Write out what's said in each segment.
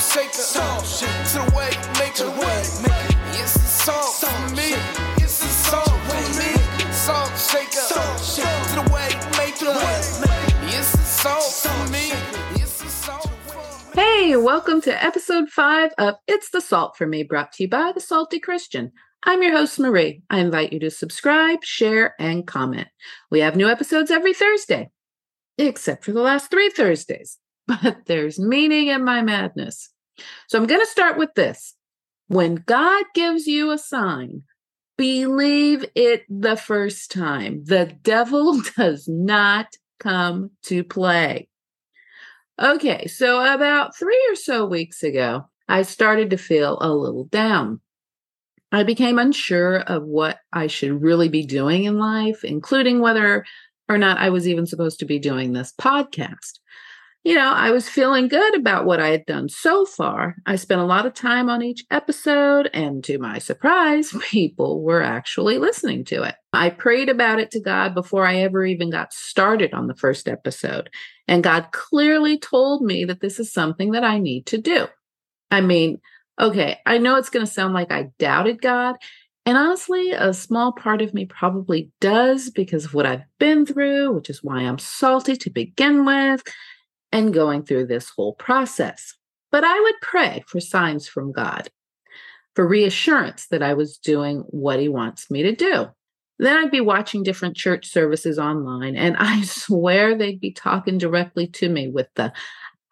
shaker. Salt shaker. To the way make to the way make It's a salt for me. It's a salt for me. Salt shaker. Salt shaker. To the way make It's a salt for me. It's a salt for me. Hey, welcome to episode five of It's the Salt for Me, brought to you by The Salty Christian. I'm your host, Marie. I invite you to subscribe, share, and comment. We have new episodes every Thursday, except for the last three Thursdays. But there's meaning in my madness. So I'm going to start with this. When God gives you a sign, believe it the first time. The devil does not come to play. Okay, so about three or so weeks ago, I started to feel a little down. I became unsure of what I should really be doing in life, including whether or not I was even supposed to be doing this podcast. You know, I was feeling good about what I had done so far. I spent a lot of time on each episode, and to my surprise, people were actually listening to it. I prayed about it to God before I ever even got started on the first episode, and God clearly told me that this is something that I need to do. I mean, okay, I know it's going to sound like I doubted God. And honestly, a small part of me probably does because of what I've been through, which is why I'm salty to begin with and going through this whole process. But I would pray for signs from God, for reassurance that I was doing what He wants me to do. Then I'd be watching different church services online, and I swear they'd be talking directly to me with the,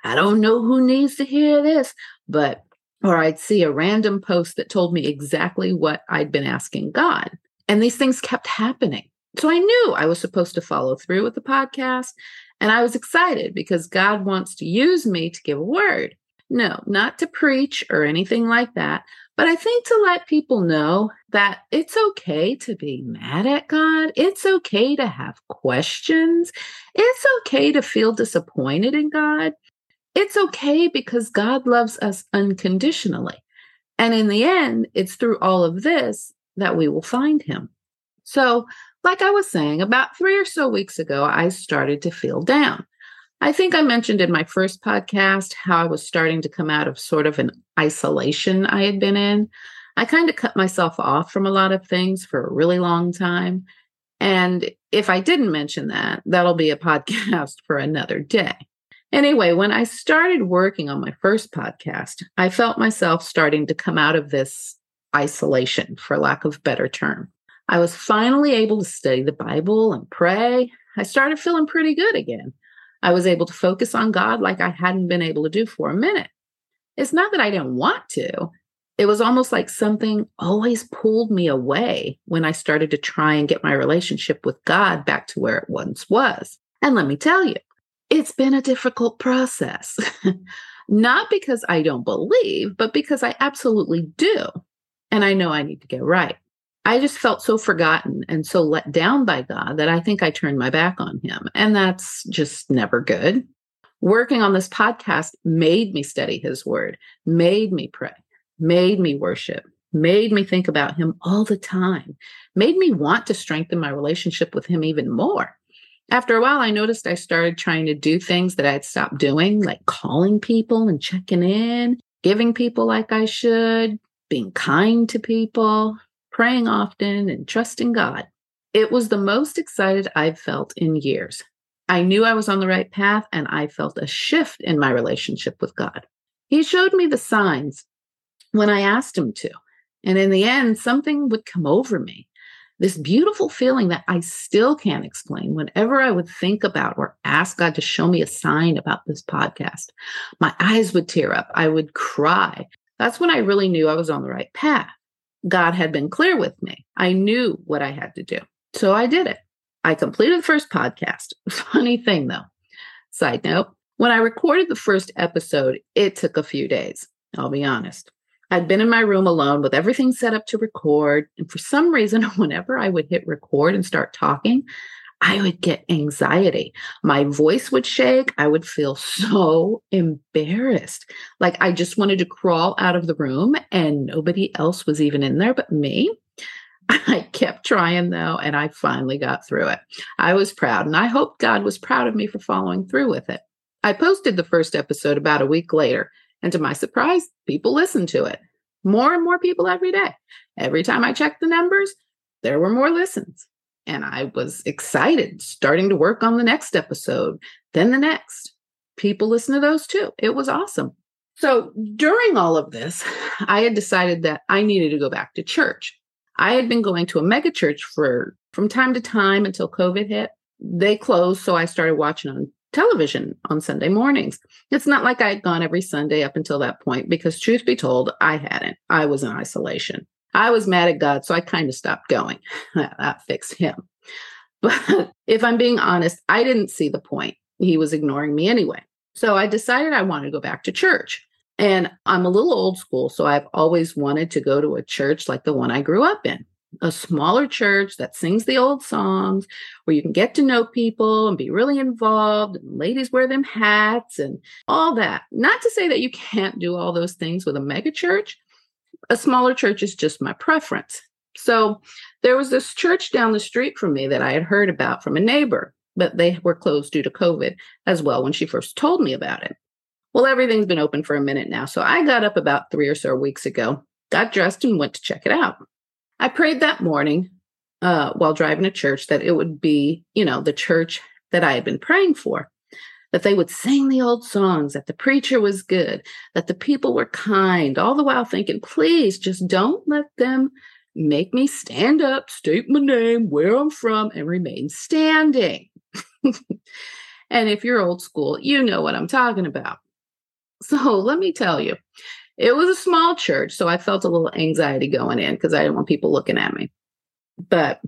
I don't know who needs to hear this, but or I'd see a random post that told me exactly what I'd been asking God. And these things kept happening. So I knew I was supposed to follow through with the podcast. And I was excited because God wants to use me to give a word. No, not to preach or anything like that, but I think to let people know that it's okay to be mad at God. It's okay to have questions. It's okay to feel disappointed in God. It's okay because God loves us unconditionally. And in the end, it's through all of this that we will find him. So, like I was saying, about three or so weeks ago, I started to feel down. I think I mentioned in my first podcast how I was starting to come out of sort of an isolation I had been in. I kind of cut myself off from a lot of things for a really long time. And if I didn't mention that, that'll be a podcast for another day. Anyway, when I started working on my first podcast, I felt myself starting to come out of this isolation, for lack of better term. I was finally able to study the Bible and pray. I started feeling pretty good again. I was able to focus on God like I hadn't been able to do for a minute. It's not that I didn't want to. It was almost like something always pulled me away when I started to try and get my relationship with God back to where it once was. And let me tell you, it's been a difficult process. Not because I don't believe, but because I absolutely do. And I know I need to get right. I just felt so forgotten and so let down by God that I think I turned my back on him. And that's just never good. Working on this podcast made me study his word, made me pray, made me worship, made me think about him all the time, made me want to strengthen my relationship with him even more after a while, I noticed I started trying to do things that I'd stopped doing, like calling people and checking in, giving people like I should, being kind to people, praying often, and trusting God. It was the most excited I've felt in years. I knew I was on the right path, and I felt a shift in my relationship with God. He showed me the signs when I asked him to. And in the end, something would come over me this beautiful feeling that I still can't explain whenever I would think about or ask God to show me a sign about this podcast. My eyes would tear up. I would cry. That's when I really knew I was on the right path. God had been clear with me. I knew what I had to do. So I did it. I completed the first podcast. Funny thing though, side note, when I recorded the first episode, it took a few days. I'll be honest. I'd been in my room alone with everything set up to record. And for some reason, whenever I would hit record and start talking, I would get anxiety. My voice would shake. I would feel so embarrassed. Like I just wanted to crawl out of the room and nobody else was even in there but me. I kept trying though, and I finally got through it. I was proud, and I hope God was proud of me for following through with it. I posted the first episode about a week later, And to my surprise, people listened to it. More and more people every day. Every time I checked the numbers, there were more listens. And I was excited, starting to work on the next episode, then the next. People listen to those too. It was awesome. So during all of this, I had decided that I needed to go back to church. I had been going to a mega church for from time to time until COVID hit. They closed, so I started watching on television on Sunday mornings. It's not like I had gone every Sunday up until that point because truth be told, I hadn't. I was in isolation. I was mad at God, so I kind of stopped going. that fixed him. But if I'm being honest, I didn't see the point. He was ignoring me anyway. So I decided I wanted to go back to church. And I'm a little old school, so I've always wanted to go to a church like the one I grew up in a smaller church that sings the old songs where you can get to know people and be really involved and ladies wear them hats and all that not to say that you can't do all those things with a mega church a smaller church is just my preference. So there was this church down the street from me that i had heard about from a neighbor but they were closed due to covid as well when she first told me about it. Well everything's been open for a minute now so i got up about three or so weeks ago got dressed and went to check it out. I prayed that morning uh, while driving to church that it would be, you know, the church that I had been praying for, that they would sing the old songs, that the preacher was good, that the people were kind, all the while thinking, please just don't let them make me stand up, state my name, where I'm from, and remain standing. and if you're old school, you know what I'm talking about. So let me tell you, it was a small church, so I felt a little anxiety going in because I didn't want people looking at me. But,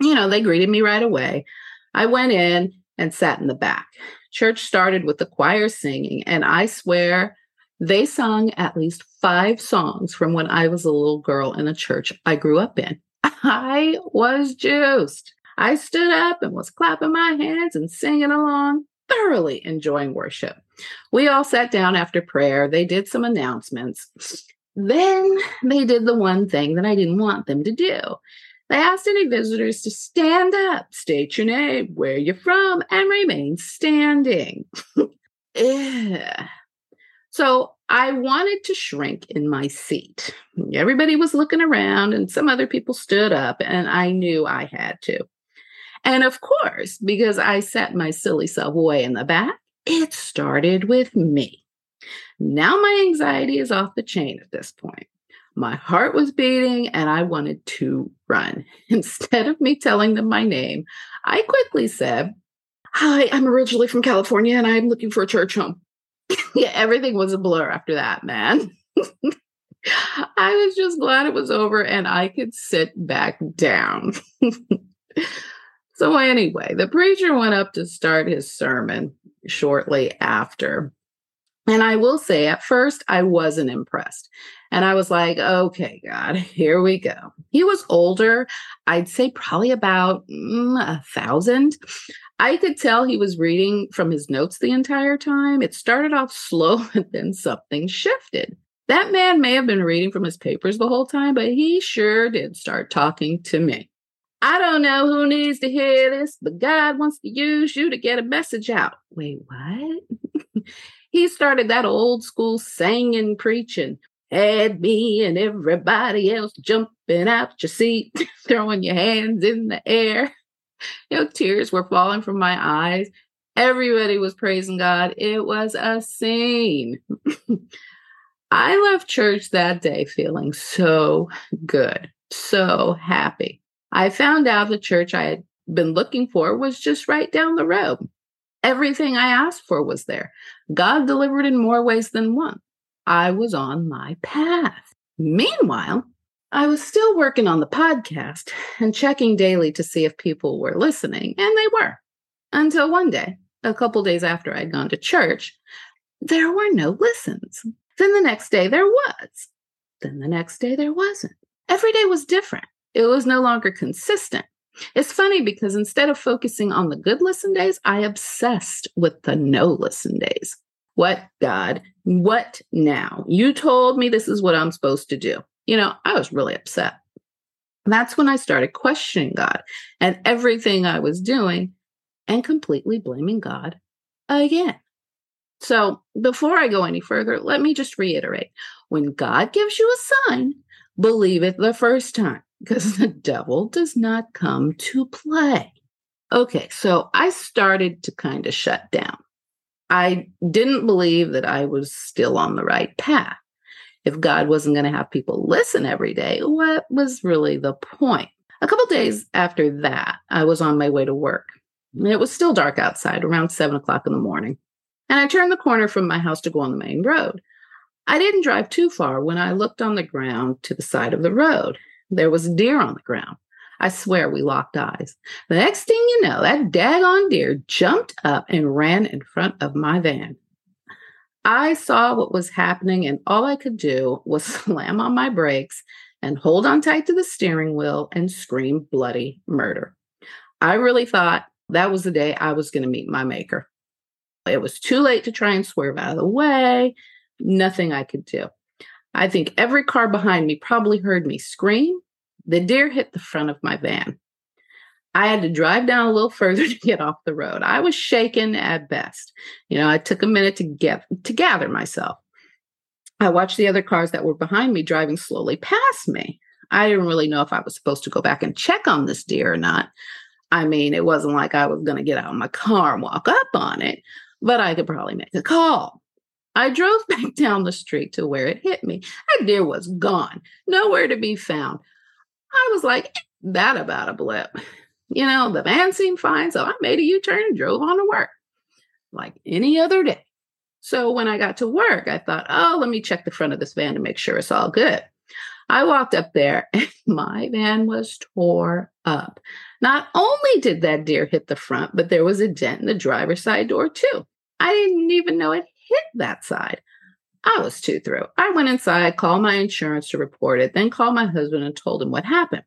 you know, they greeted me right away. I went in and sat in the back. Church started with the choir singing, and I swear they sung at least five songs from when I was a little girl in a church I grew up in. I was juiced. I stood up and was clapping my hands and singing along, thoroughly enjoying worship. We all sat down after prayer. They did some announcements. Then they did the one thing that I didn't want them to do. They asked any visitors to stand up, state your name, where you're from, and remain standing. so I wanted to shrink in my seat. Everybody was looking around, and some other people stood up, and I knew I had to. And of course, because I sat my silly self way in the back, it started with me. Now my anxiety is off the chain at this point. My heart was beating and I wanted to run. Instead of me telling them my name, I quickly said, Hi, I'm originally from California and I'm looking for a church home. yeah, everything was a blur after that, man. I was just glad it was over and I could sit back down. so, anyway, the preacher went up to start his sermon shortly after. And I will say, at first, I wasn't impressed. And I was like, okay, God, here we go. He was older. I'd say probably about mm, a thousand. I could tell he was reading from his notes the entire time. It started off slow, and then something shifted. That man may have been reading from his papers the whole time, but he sure did start talking to me. I don't know who needs to hear this, but God wants to use you to get a message out. Wait, what? he started that old school singing, preaching. Had me and everybody else jumping out your seat, throwing your hands in the air. You know, tears were falling from my eyes. Everybody was praising God. It was a scene. I left church that day feeling so good, so happy. I found out the church I had been looking for was just right down the road. Everything I asked for was there. God delivered in more ways than one. I was on my path. Meanwhile, I was still working on the podcast and checking daily to see if people were listening, and they were. Until one day, a couple days after I'd gone to church, there were no listens. Then the next day there was. Then the next day there wasn't. Every day was different it was no longer consistent. It's funny because instead of focusing on the good listen days, I obsessed with the no listen days. What, God? What now? You told me this is what I'm supposed to do. You know, I was really upset. That's when I started questioning God and everything I was doing and completely blaming God again. So before I go any further, let me just reiterate when God gives you a sign, believe it the first time because the devil does not come to play. Okay, so I started to kind of shut down. I didn't believe that I was still on the right path. If God wasn't going to have people listen every day, what was really the point? A couple days after that, I was on my way to work. It was still dark outside, around seven o'clock in the morning. And I turned the corner from my house to go on the main road. I didn't drive too far when I looked on the ground to the side of the road. There was a deer on the ground. I swear we locked eyes. The next thing you know, that daggone deer jumped up and ran in front of my van. I saw what was happening, and all I could do was slam on my brakes and hold on tight to the steering wheel and scream bloody murder. I really thought that was the day I was going to meet my maker. It was too late to try and swerve out of the way. Nothing I could do. I think every car behind me probably heard me scream. The deer hit the front of my van. I had to drive down a little further to get off the road. I was shaken at best. You know, I took a minute to get to gather myself. I watched the other cars that were behind me driving slowly past me. I didn't really know if I was supposed to go back and check on this deer or not. I mean, it wasn't like I was going to get out of my car and walk up on it, but I could probably make a call. I drove back down the street to where it hit me. That deer was gone, nowhere to be found. I was like, eh, that about a blip. You know, the van seemed fine, so I made a U turn and drove on to work like any other day. So when I got to work, I thought, oh, let me check the front of this van to make sure it's all good. I walked up there and my van was tore up. Not only did that deer hit the front, but there was a dent in the driver's side door too. I didn't even know it hit that side. I was too through. I went inside, called my insurance to report it, then called my husband and told him what happened.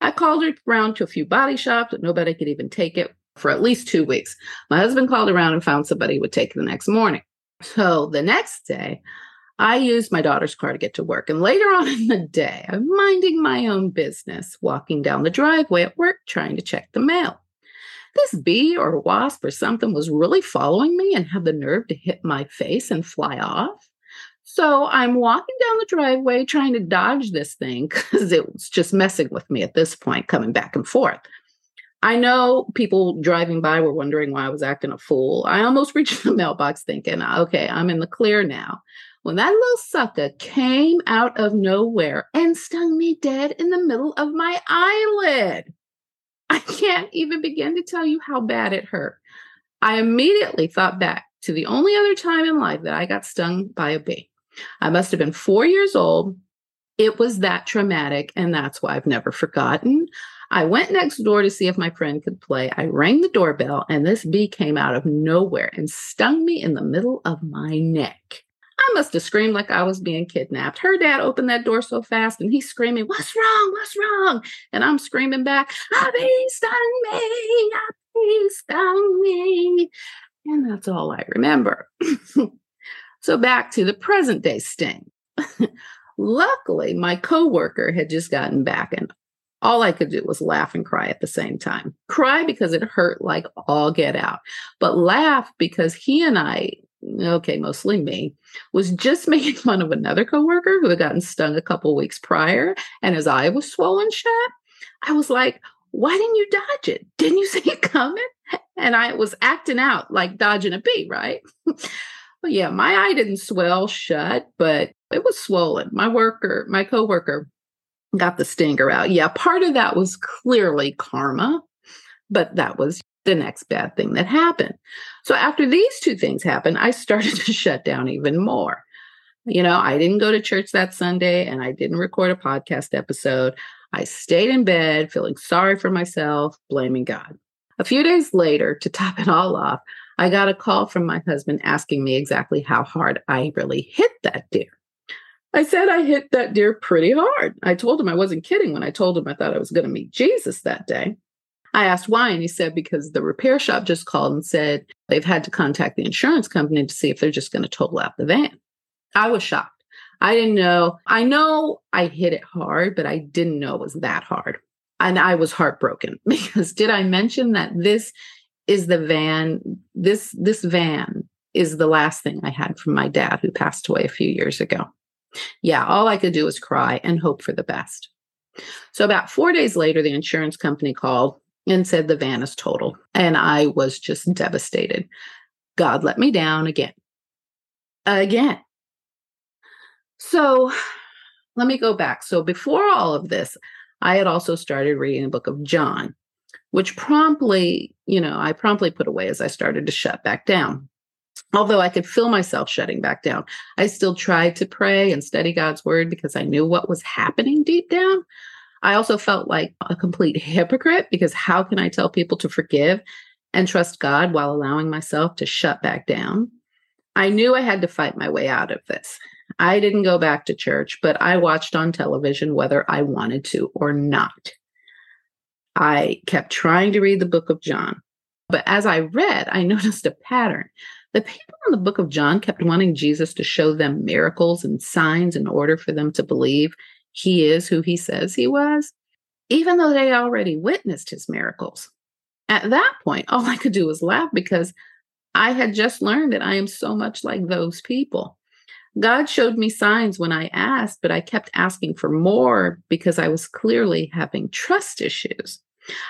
I called around to a few body shops, but nobody could even take it for at least two weeks. My husband called around and found somebody would take it the next morning. So the next day, I used my daughter's car to get to work. And later on in the day, I'm minding my own business, walking down the driveway at work, trying to check the mail. This bee or wasp or something was really following me and had the nerve to hit my face and fly off. So I'm walking down the driveway trying to dodge this thing because it was just messing with me at this point, coming back and forth. I know people driving by were wondering why I was acting a fool. I almost reached the mailbox thinking, okay, I'm in the clear now. When that little sucker came out of nowhere and stung me dead in the middle of my eyelid. I can't even begin to tell you how bad it hurt. I immediately thought back to the only other time in life that I got stung by a bee. I must have been four years old. It was that traumatic, and that's why I've never forgotten. I went next door to see if my friend could play. I rang the doorbell, and this bee came out of nowhere and stung me in the middle of my neck. I must have screamed like I was being kidnapped. Her dad opened that door so fast and he's screaming, What's wrong? What's wrong? And I'm screaming back, A bee stung me, a bee stung me. And that's all I remember. So back to the present day sting. Luckily, my coworker had just gotten back and all I could do was laugh and cry at the same time. Cry because it hurt like all get out, but laugh because he and I, okay, mostly me, was just making fun of another coworker who had gotten stung a couple weeks prior and his eye was swollen shut. I was like, why didn't you dodge it? Didn't you see it coming? And I was acting out like dodging a bee, right? Well, yeah, my eye didn't swell shut, but it was swollen. My worker, my coworker got the stinger out. Yeah, part of that was clearly karma, but that was the next bad thing that happened. So after these two things happened, I started to shut down even more. You know, I didn't go to church that Sunday and I didn't record a podcast episode. I stayed in bed feeling sorry for myself, blaming God. A few days later, to top it all off, I got a call from my husband asking me exactly how hard I really hit that deer. I said I hit that deer pretty hard. I told him I wasn't kidding when I told him I thought I was going to meet Jesus that day. I asked why, and he said because the repair shop just called and said they've had to contact the insurance company to see if they're just going to total out the van. I was shocked. I didn't know. I know I hit it hard, but I didn't know it was that hard. And I was heartbroken because did I mention that this is the van this this van is the last thing I had from my dad, who passed away a few years ago. Yeah, all I could do was cry and hope for the best. So, about four days later, the insurance company called and said the van is total. And I was just devastated. God let me down again. Again. So, let me go back. So, before all of this, I had also started reading the book of John, which promptly, you know, I promptly put away as I started to shut back down. Although I could feel myself shutting back down, I still tried to pray and study God's word because I knew what was happening deep down. I also felt like a complete hypocrite because how can I tell people to forgive and trust God while allowing myself to shut back down? I knew I had to fight my way out of this. I didn't go back to church, but I watched on television whether I wanted to or not. I kept trying to read the book of John. But as I read, I noticed a pattern. The people in the book of John kept wanting Jesus to show them miracles and signs in order for them to believe he is who he says he was, even though they already witnessed his miracles. At that point, all I could do was laugh because I had just learned that I am so much like those people. God showed me signs when I asked, but I kept asking for more because I was clearly having trust issues.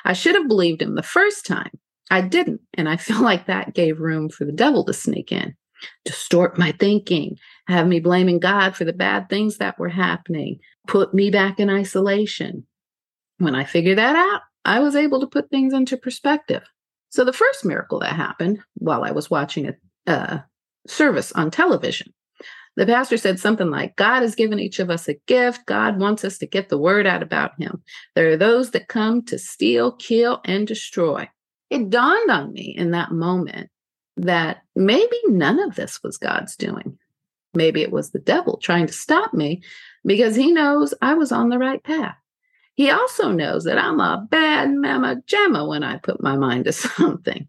I should have believed him the first time. I didn't. And I feel like that gave room for the devil to sneak in, distort my thinking, have me blaming God for the bad things that were happening, put me back in isolation. When I figured that out, I was able to put things into perspective. So the first miracle that happened while I was watching a service on television the pastor said something like, God has given each of us a gift. God wants us to get the word out about him. There are those that come to steal, kill, and destroy. It dawned on me in that moment that maybe none of this was God's doing. Maybe it was the devil trying to stop me because he knows I was on the right path. He also knows that I'm a bad mama jamma when I put my mind to something.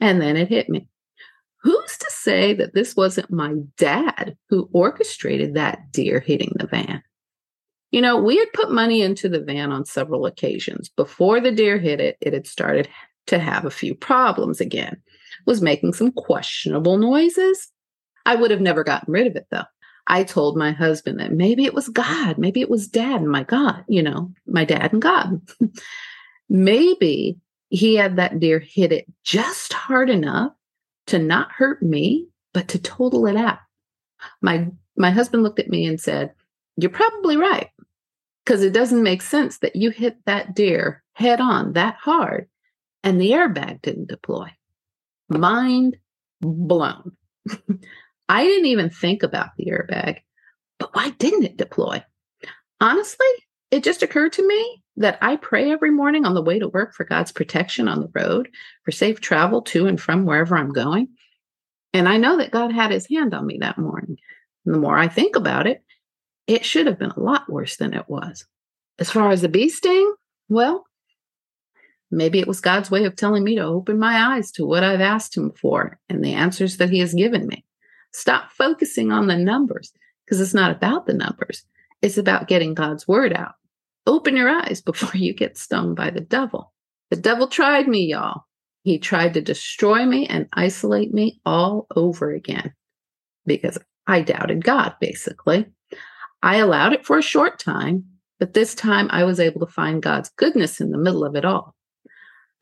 And then it hit me. Who's to say that this wasn't my dad who orchestrated that deer hitting the van? You know, we had put money into the van on several occasions. Before the deer hit it, it had started to have a few problems again. was making some questionable noises. I would have never gotten rid of it though. I told my husband that maybe it was God, maybe it was dad and my God, you know, my dad and God. maybe he had that deer hit it just hard enough to not hurt me, but to total it out. My my husband looked at me and said, "You're probably right." Because it doesn't make sense that you hit that deer head on that hard and the airbag didn't deploy. Mind blown. I didn't even think about the airbag, but why didn't it deploy? Honestly, it just occurred to me that I pray every morning on the way to work for God's protection on the road, for safe travel to and from wherever I'm going. And I know that God had his hand on me that morning. And the more I think about it, it should have been a lot worse than it was. As far as the bee sting, well, maybe it was God's way of telling me to open my eyes to what I've asked him for and the answers that he has given me. Stop focusing on the numbers because it's not about the numbers. It's about getting God's word out. Open your eyes before you get stung by the devil. The devil tried me, y'all. He tried to destroy me and isolate me all over again because I doubted God, basically. I allowed it for a short time, but this time I was able to find God's goodness in the middle of it all.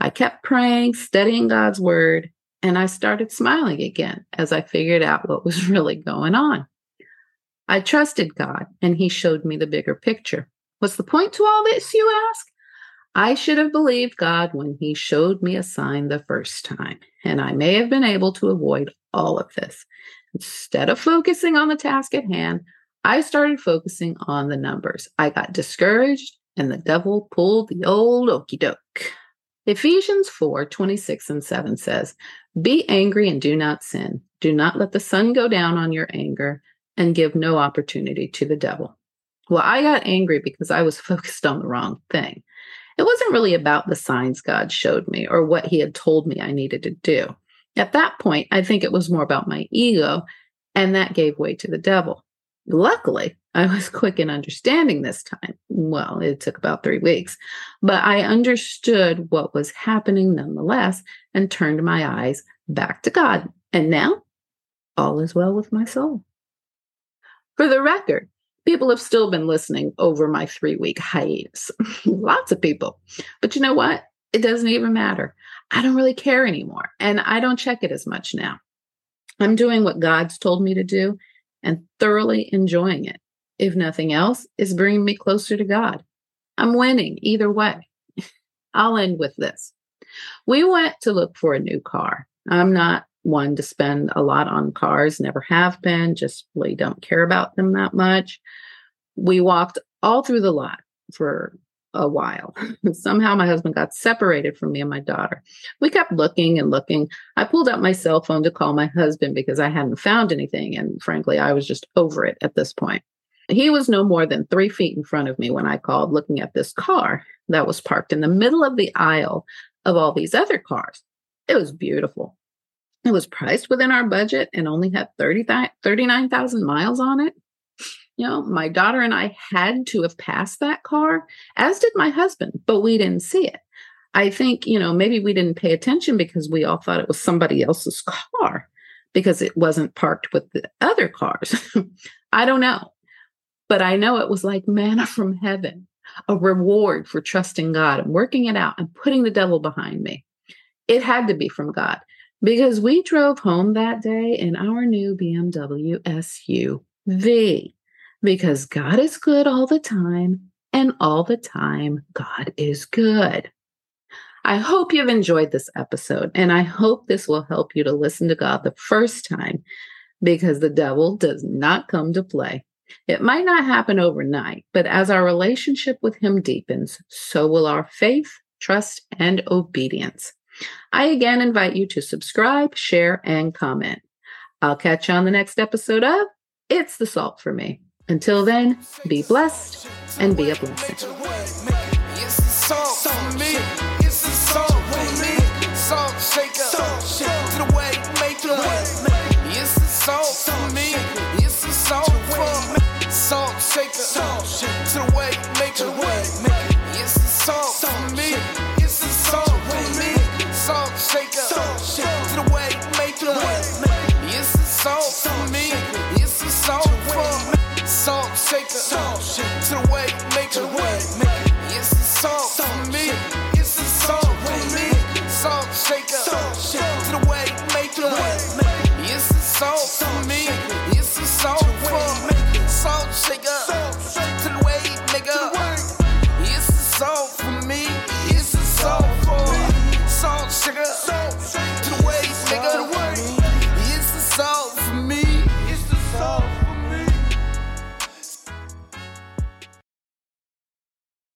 I kept praying, studying God's word, and I started smiling again as I figured out what was really going on. I trusted God, and He showed me the bigger picture. What's the point to all this, you ask? I should have believed God when He showed me a sign the first time, and I may have been able to avoid all of this. Instead of focusing on the task at hand, I started focusing on the numbers. I got discouraged, and the devil pulled the old okey doke. Ephesians 4 26 and 7 says, Be angry and do not sin. Do not let the sun go down on your anger, and give no opportunity to the devil. Well, I got angry because I was focused on the wrong thing. It wasn't really about the signs God showed me or what he had told me I needed to do. At that point, I think it was more about my ego, and that gave way to the devil. Luckily, I was quick in understanding this time. Well, it took about three weeks, but I understood what was happening nonetheless and turned my eyes back to God. And now all is well with my soul. For the record, people have still been listening over my three week hiatus. Lots of people. But you know what? It doesn't even matter. I don't really care anymore. And I don't check it as much now. I'm doing what God's told me to do and thoroughly enjoying it. If nothing else, it's bringing me closer to God. I'm winning either way. I'll end with this. We went to look for a new car. I'm not one to spend a lot on cars, never have been, just really don't care about them that much. We walked all through the lot for a while. Somehow my husband got separated from me and my daughter. We kept looking and looking. I pulled out my cell phone to call my husband because I hadn't found anything. And frankly, I was just over it at this point. He was no more than three feet in front of me when I called, looking at this car that was parked in the middle of the aisle of all these other cars. It was beautiful. It was priced within our budget and only had 30, 39,000 miles on it. You know, my daughter and I had to have passed that car, as did my husband, but we didn't see it. I think, you know, maybe we didn't pay attention because we all thought it was somebody else's car because it wasn't parked with the other cars. I don't know. But I know it was like manna from heaven, a reward for trusting God and working it out and putting the devil behind me. It had to be from God because we drove home that day in our new BMW SUV because God is good all the time, and all the time, God is good. I hope you've enjoyed this episode, and I hope this will help you to listen to God the first time because the devil does not come to play. It might not happen overnight, but as our relationship with Him deepens, so will our faith, trust, and obedience. I again invite you to subscribe, share, and comment. I'll catch you on the next episode of It's the Salt for Me. Until then, be blessed and be a blessing.